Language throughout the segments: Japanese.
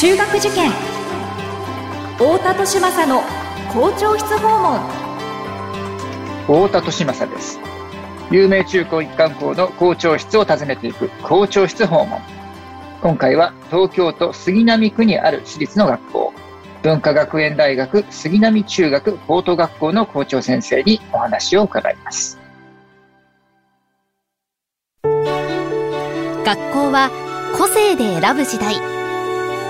中学受験。太田利政の校長室訪問。太田利政です。有名中高一貫校の校長室を訪ねていく校長室訪問。今回は東京都杉並区にある私立の学校。文化学園大学杉並中学高等学校の校長先生にお話を伺います。学校は個性で選ぶ時代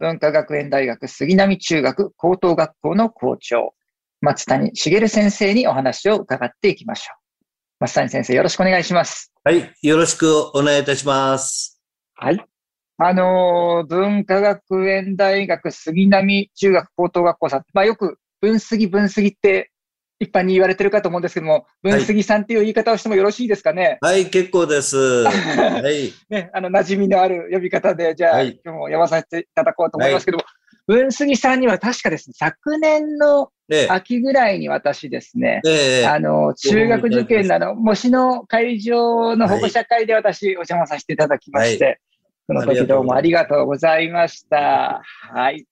文化学園大学杉並中学高等学校の校長松谷茂先生にお話を伺っていきましょう。松谷先生よろしくお願いします。はいよろしくお願いいたします。はい。あのー、文化学園大学杉並中学高等学校さん、まあ、よく分杉分杉って一般に言われてるかと思うんですけども、分杉さんっていう言い方をしてもよろしいですかね？はい、結構です。はい。ね、あの、馴染みのある呼び方で、じゃあ、はい、今日も読まさせていただこうと思いますけども、はい、分杉さんには確かですね、昨年の秋ぐらいに私ですね、ええ、あの、中学受験なの、模試の会場の保護者会で私、お邪魔させていただきまして、はい、その時どうもありがとうございました。はい。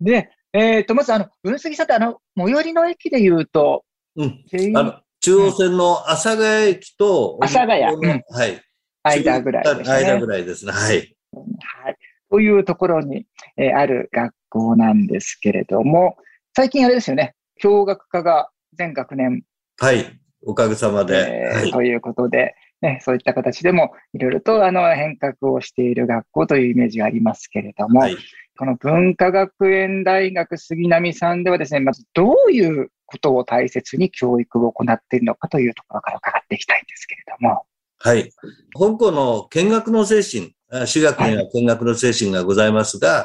で、えっ、ー、と、まず、あの、分析さんって、あの、最寄りの駅で言うと、うん。あの、中央線の阿佐ヶ谷駅と、阿佐ヶ谷、うん、はい。間ぐらいですね。間ぐらいですね。はい。はい。というところに、えー、ある学校なんですけれども、最近あれですよね、共学科が全学年。はい。おかげさまで。えーはい、ということで、ね、そういった形でも、いろいろとあの変革をしている学校というイメージがありますけれども、はい、この文化学園大学杉並さんではですね、まずどういうことを大切に教育を行っているのかというところから伺っていきたいんですけれども。はい。香港の見学の精神、私学には見学の精神がございますが、は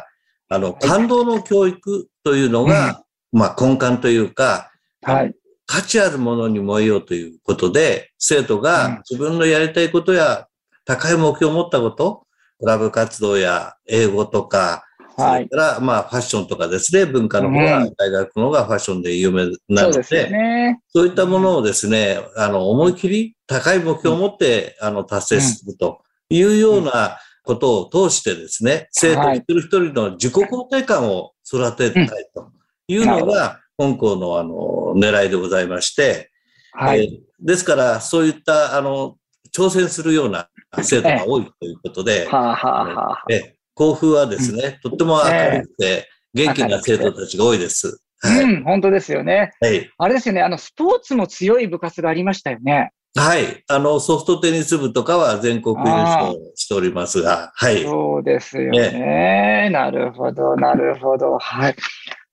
い、あの、感動の教育というのが、うん、まあ根幹というか、はい。価値あるものに燃えようということで、生徒が自分のやりたいことや高い目標を持ったこと、クラブ活動や英語とか、はい、それから、まあ、ファッションとかですね、文化の方が、大学の方がファッションで有名なので、そうね、そういったものをですね、あの、思い切り高い目標を持って、あの、達成するというようなことを通してですね、生徒一人一人の自己肯定感を育てたいというのが、本校のあの、狙いでございまして、はい、えー、ですから、そういった、あの、挑戦するような生徒が多いということで、はあはあはあ、え甲府はですね、とっても明るくて、元気な生徒たちが多いです。はい、うん、本当ですよね。はい。あれですよね、あの、スポーツも強い部活がありましたよね。はい。あの、ソフトテニス部とかは全国優勝しておりますが、はい。そうですよね。ねなるほど、なるほど。はい。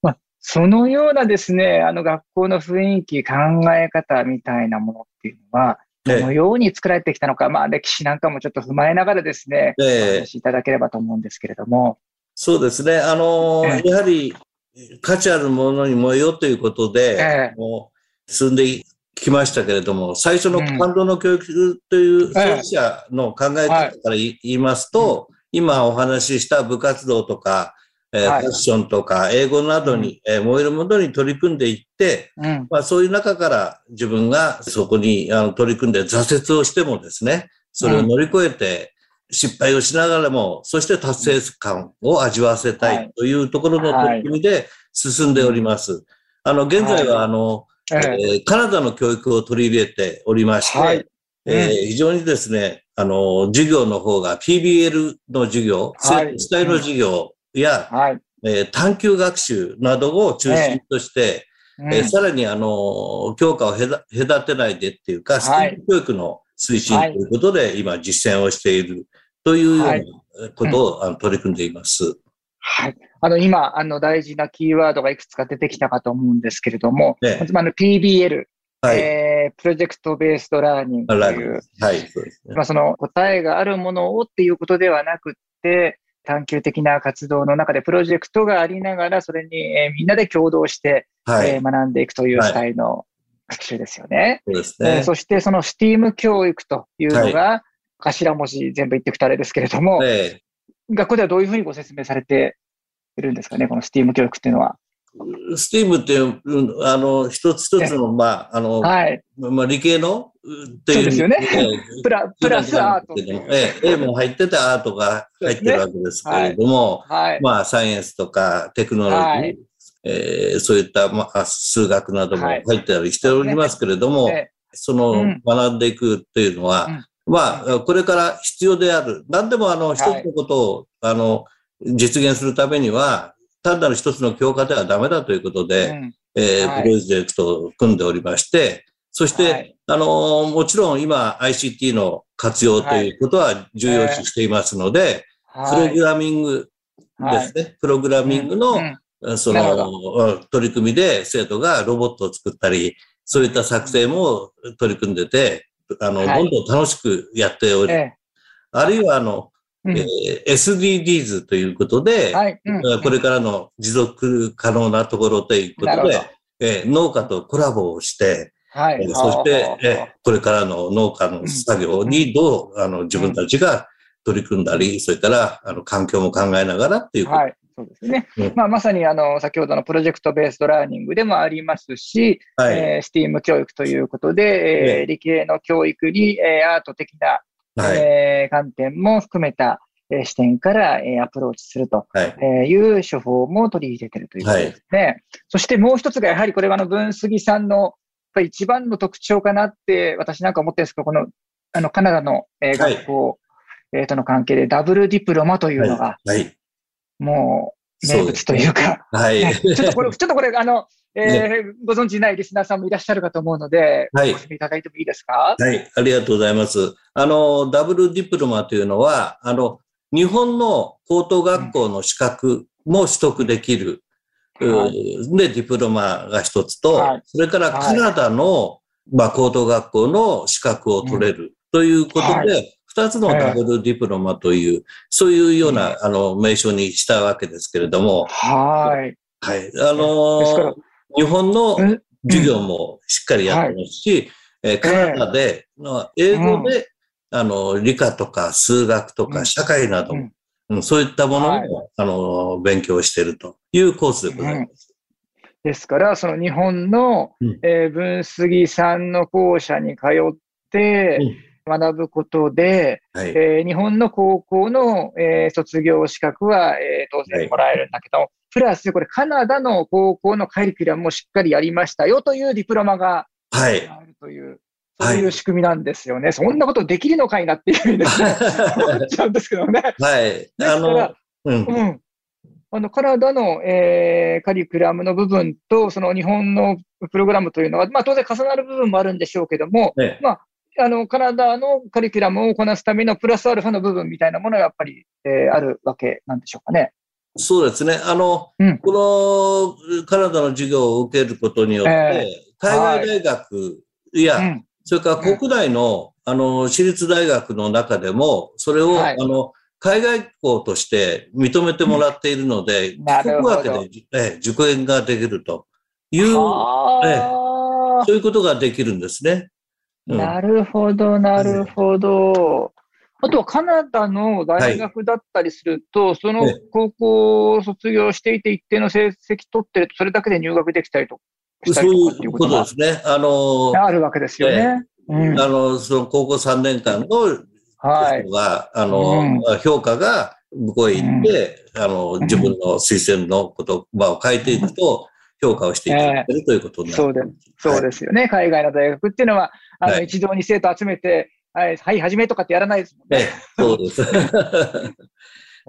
まあ、そのようなですね、あの、学校の雰囲気、考え方みたいなものっていうのは、どのように作られてきたのか、まあ歴史なんかもちょっと踏まえながらですね、えー、お話しいただければと思うんですけれども。そうですね。あのー、やはり価値あるものに燃えようということで、えー、もう進んできましたけれども、最初の感動の教育という創始者の考え方から言いますと、今お話しした部活動とか、えー、ファッションとか英語などに、えー、燃えるものに取り組んでいって、うん、まあ、そういう中から自分がそこにあの取り組んで挫折をしてもですね、それを乗り越えて失敗をしながらも、そして達成感を味わわせたいというところの取り組みで進んでおります。あの、現在はあの、えー、カナダの教育を取り入れておりまして、はい、えー、非常にですね、あの、授業の方が PBL の授業、はい、スタイル授業や、はい、えー、探究学習などを中心として、えー、えー、さらにあの、教科を隔てないでっていうか、ステム教育の推進ということで、今実践をしているというようなことを、あの取り組んでいます。はい。あの、今、あの、大事なキーワードがいくつか出てきたかと思うんですけれども、ね、まず、あの、PBL、はい、えー、プロジェクトベーストラーニングという、はい、そうですね。まあ、その答えがあるものをっていうことではなくて、探究的な活動の中でプロジェクトがありながら、それに、えー、みんなで共同して、はい、えー、学んでいくというスタイルの学習ですよね。そうですね、えー、そしてその STEAM 教育というのが、はい、頭文字全部言っていくとあれですけれども、学校ではどういうふうにご説明されているんですかね、この STEAM 教育っていうのは。スティームっていう、あの、一つ一つの、まあ、あの、はい。まあ、理系のっていう。そうですよね。プラ、プラスアート。ええ、A も入っててアートが入ってるわけですけれども、ね、はい。まあ、サイエンスとかテクノロジー、はい、えー、そういった、まあ、数学なども入ってたりしておりますけれども、はい、その、学んでいくっていうのは、うん、まあ、これから必要である。何でも、あの、一つのことを、あの、実現するためには、単なる一つの教科ではダメだということで、うん、えーはい、プロジェクトを組んでおりまして、そして、はい、あの、もちろん今 ICT の活用ということは重要視していますので、はい、プログラミングですね、プログラミングの、うん、その、取り組みで生徒がロボットを作ったり、そういった作成も取り組んでて、あの、どんどん楽しくやっており、あるいはあの、うん、えー、SDGs ということで、はい。うん、これからの持続可能なところということで、えー、農家とコラボをして、はい、えー、そして、えー、これからの農家の作業にどう、あの自分たちが取り組んだり、それからあの環境も考えながらっていうこと。はい。そうですね。うん、まあ、まさに、あの、先ほどのプロジェクトベースドラーニングでもありますし、はい、えー、STEAM 教育ということで、えー、理系の教育に、えー、アート的なはい、えー、観点も含めた、えー、視点から、えー、アプローチするとい。う処方も取り入れているということですね。はい、そしてもう一つがやはりこれはあの文杉さんの一番の特徴かなって私なんか思ってるんですけど、このあのカナダの、えー、学校、はい、えー、との関係でダブルディプロマというのが、はい、もう名物というか、はい、ちょっとこれ、ちょっとこれ、あの、えー、ね、ご存知ないリスナーさんもいらっしゃるかと思うので、はい。ご説明いただいてもいいですか？はい、ありがとうございます。あの、ダブルディプロマというのは、あの、日本の高等学校の資格も取得できる。はい、で、ディプロマが一つと、はい、それからカナダの、まあ、高等学校の資格を取れるということで、二、つのダブルディプロマという、そういうような、あの、名称にしたわけですけれども。はい。はい。あのー日本の授業もしっかりやってますし、えカナダで、英語で、あの、理科とか数学とか社会など、うん、そういったものも、あの、勉強しているというコースでございます。ですから、その日本の、うん、えー、文杉さんの校舎に通って、学ぶことで、はい、えー、日本の高校の、えー、卒業資格は、えー、当然もらえるんだけど、はい、プラス、これカナダの高校のカリキュラムもしっかりやりましたよというディプロマがあるという、そういう仕組みなんですよね。そんなことできるのかいなっていうふうにですね、思っちゃうんですけどね。はい。あの、うん、うん。あの、カナダの、えー、カリキュラムの部分と、その日本のプログラムというのは、まあ当然重なる部分もあるんでしょうけども、ね、まあ、あの、カナダのカリキュラムをこなすためのプラスアルファの部分みたいなものがやっぱり、えー、あるわけなんでしょうかね。そうですね。あの、うん、このカナダの授業を受けることによって、えー、海外大学や、はい、それから国内の、あの、私立大学の中でも、それを、はい、あの、海外校として認めてもらっているので、帰国学で、え受験ができるという、えそういうことができるんですね。なるほど、なるほど。あとはカナダの大学だったりすると、はい、その高校を卒業していて一定の成績取ってると、それだけで入学できたりとそういうことですね。あのあるわけですよね。うん、あの、その高校3年間の、はい、あの、うん、評価が向こうへ行って、うん、あの、自分の推薦の言葉を変えていくと、評価をしていただけるということになる、そうでそうですよね、海外の大学っていうのは、あの、一堂に生徒集めて、はい、はい、始めとかってやらないですもんね。そうです。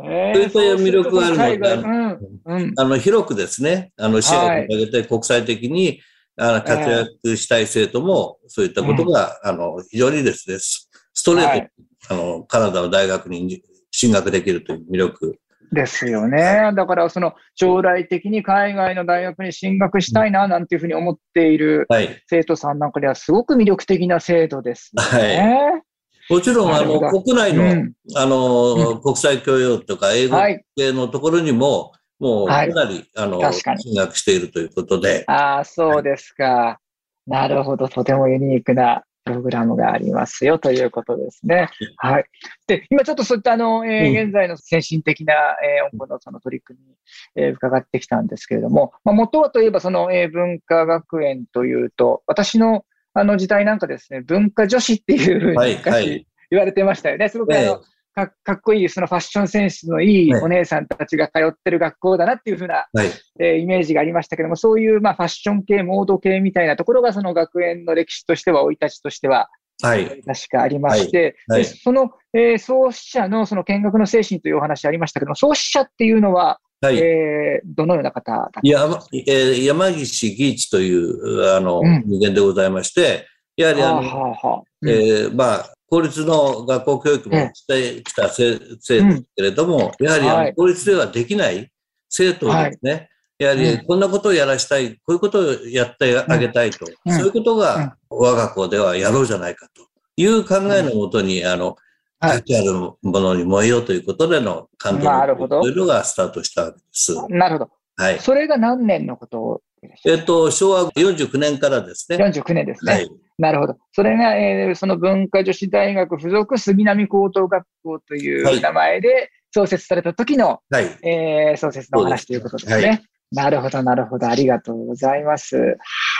えー、そういう魅力があるので、うんうん、あの広くですね、あの視野を上げて国際的に、あの活躍したい生徒も、そういったことが、あの非常にですね、ストレート、はい、あのカナダの大学に進学できるという魅力ですよね。だから、その将来的に海外の大学に進学したいな、なんていうふうに思っている生徒さんなんかでは、すごく魅力的な制度ですね。はい。もちろん、あの、国内の、うん、あの、国際教養とか英語系のところにも、もうかなり、あの、進学しているということで。ああ、そうですか。なるほど。とてもユニークなプログラムがありますよということですね。はい。で、今ちょっとそういったあの、えー、現在の先進的な、えー、音符のその取り組み、えー、伺ってきたんですけれども、まあ、元はといえばその、えー、文化学園というと、私のあの時代なんかですね、文化女子っていうふうに昔言われてましたよね。はいはい、すごくあの、かかっこいい、そのファッションセンスのいいお姉さんたちが通ってる学校だなっていうふうな、はい、えー、イメージがありましたけども、そういう、まあ、ファッション系、モード系みたいなところが、その学園の歴史としては、生い立ちとしては、はい、確かありまして、はい。はい、その、えー、創始者のその見学の精神というお話ありましたけども、創始者っていうのは、はい、えー、どのような方だった山,、えー、山岸義一というあの、うん、人間でございまして、やはりあの、はあはあ。うん、えー、まあ、公立の学校教育もしてきた生徒ですけれども、やはりあの公立ではできない生徒をですね、やはりこんなことをやらしたい、こういうことをやってあげたいと、そういうことが我が校ではやろうじゃないかという考えのもとに、あの、価値あるものに燃えようということでの感動というのがスタートしたわけです。なるほど。はい。それが何年のことえっと、昭和49年からですね。49年ですね。はい。なるほど。それが、えー、その文化女子大学附属杉並高等学校という名前で創設された時の、はい、えー、創設のお話ということですね。はい、なるほど、なるほど。ありがとうございます。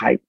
はい。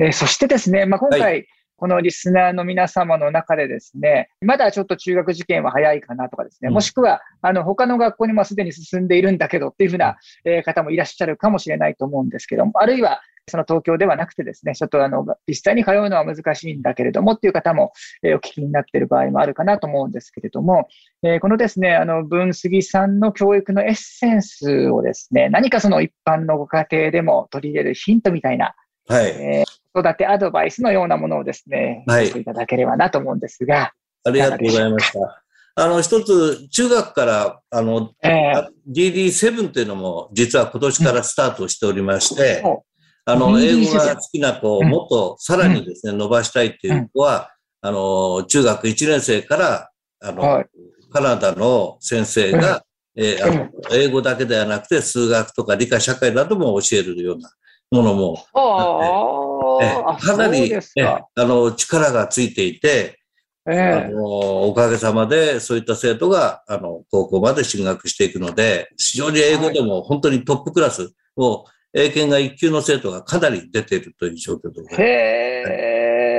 えー、そしてですね、まあ、今回、はいこのリスナーの皆様の中でですね、まだちょっと中学受験は早いかなとかですね、もしくは、あの、他の学校にもすでに進んでいるんだけどっていうふうな、え方もいらっしゃるかもしれないと思うんですけども、あるいは、その東京ではなくてですね、ちょっとあの、実際に通うのは難しいんだけれどもっていう方も、えー、お聞きになっている場合もあるかなと思うんですけれども、えー、このですね、あの、文杉さんの教育のエッセンスをですね、何かその一般のご家庭でも取り入れるヒントみたいな、はい。えー、育てアドバイスのようなものをですね、はい。いただければなと思うんですが。ありがとうございました。あの、一つ、中学から、あの、えー、DD7 っていうのも、実は今年からスタートしておりまして、うんあの、英語が好きな子をもっとさらにですね、伸ばしたいっていう子は、あの、中学1年生から、あの、カナダの先生が、えー、あの英語だけではなくて、数学とか理科社会なども教えるようなものもあって、かなり、あの、力がついていて、えー、あのおかげさまで、そういった生徒が、あの、高校まで進学していくので、非常に英語でも本当にトップクラスを英検が1級の生徒がかなり出ているという状況でございます。へ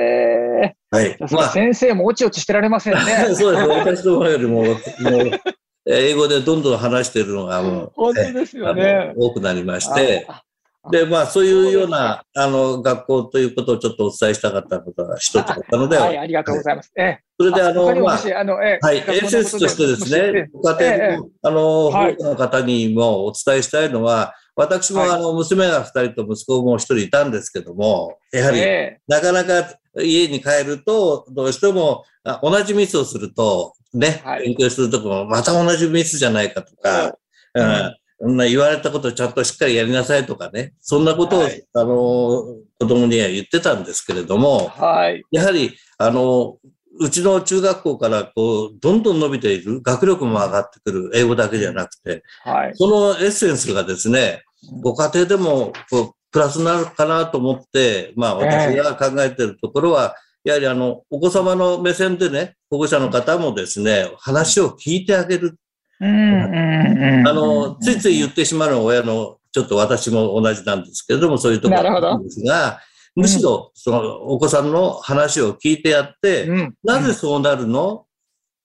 はい。まあ、先生もおちおちしてられませんね。そうです。私の方よりも、もう、英語でどんどん話しているのがもう、本当ですよね。多くなりまして、で、まあ、そういうような、あの、学校ということをちょっとお伝えしたかったことが一つだったので。はい、ありがとうございます。えそれで、あの、まあ、はい、エッセンスとしてですね、ご家庭の、あの、保護の方にもお伝えしたいのは、私もあの、娘が二人と息子も一人いたんですけども、やはり、なかなか家に帰ると、どうしても、同じミスをすると、ね、勉強するとこも、また同じミスじゃないかとか、う。ん、言われたことをちゃんとしっかりやりなさいとかね、そんなことを、はい、あの、子供には言ってたんですけれども、はい、やはり、あの、うちの中学校からこう、どんどん伸びている、学力も上がってくる、英語だけじゃなくて、はい、そのエッセンスがですね、ご家庭でもこうプラスになるかなと思って、まあ私が考えているところは、やはりあの、お子様の目線でね、保護者の方もですね、話を聞いてあげる。あの、ついつい言ってしまうのは親の、ちょっと私も同じなんですけれども、そういうところなんですが、むしろ、そのお子さんの話を聞いてやって、うん、なぜそうなるの、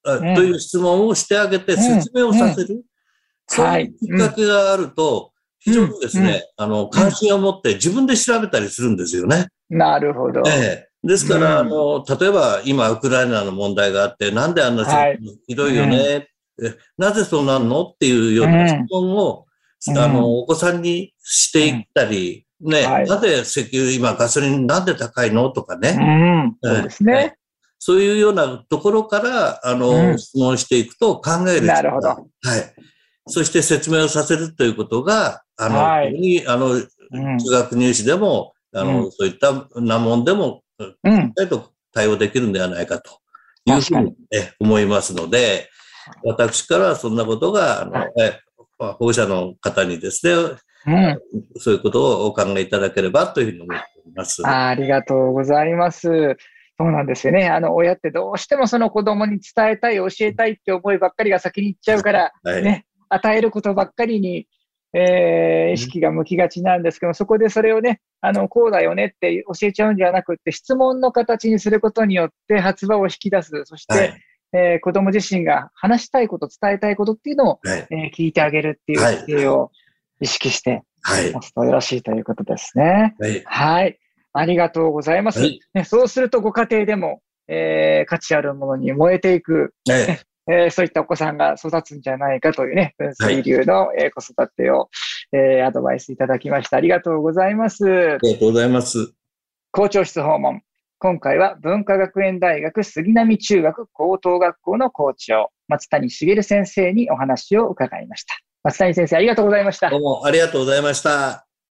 うん、という質問をしてあげて説明をさせる。うん、そういうきっかけがあると、非常にですね、あの、関心を持って自分で調べたりするんですよね。なるほど。ええですから、あの、例えば今、ウクライナの問題があって、なんであんなひどいよね、なぜそうなんのっていうような質問を、あの、お子さんにしていったり、ね、はい、なぜ石油、今ガソリンなんで高いのとかね。うん、そうですね。そういうようなところから、あの、うん、質問していくと考える。なるほど。はい。そして説明をさせるということが、あの、はい、にあの、中学入試でも、あの、うん、そういった難問でも、しっかりと対応できるんではないかというふうに、思いますので、私からはそんなことが、あの、え保護者の方にですね、うん、そういうことをお考えいただければというふうに思っております。あありがとうございます。そうなんですよね。あの、親ってどうしてもその子供に伝えたい、教えたいって思いばっかりが先に行っちゃうから、はい、ね、与えることばっかりに、えー、意識が向きがちなんですけど、そこでそれをね、あの、こうだよねって教えちゃうんじゃなくて、質問の形にすることによって発話を引き出す。そして、はい、えー、子供自身が話したいこと、伝えたいことっていうのを、はい、えー、聞いてあげるっていう姿勢を意識して持つとよろしいということですね。はい。はい。ありがとうございます。はい、ね、そうするとご家庭でも、えー、価値あるものに燃えていく、ねえー、そういったお子さんが育つんじゃないかというね、分水流の、はい、えー、子育てを、えー、アドバイスいただきました。ありがとうございます。ありがとうございます。校長室訪問。今回は文化学園大学杉並中学高等学校の校長、松谷茂先生にお話を伺いました。松谷先生、ありがとうございました。どうもありがとうございました。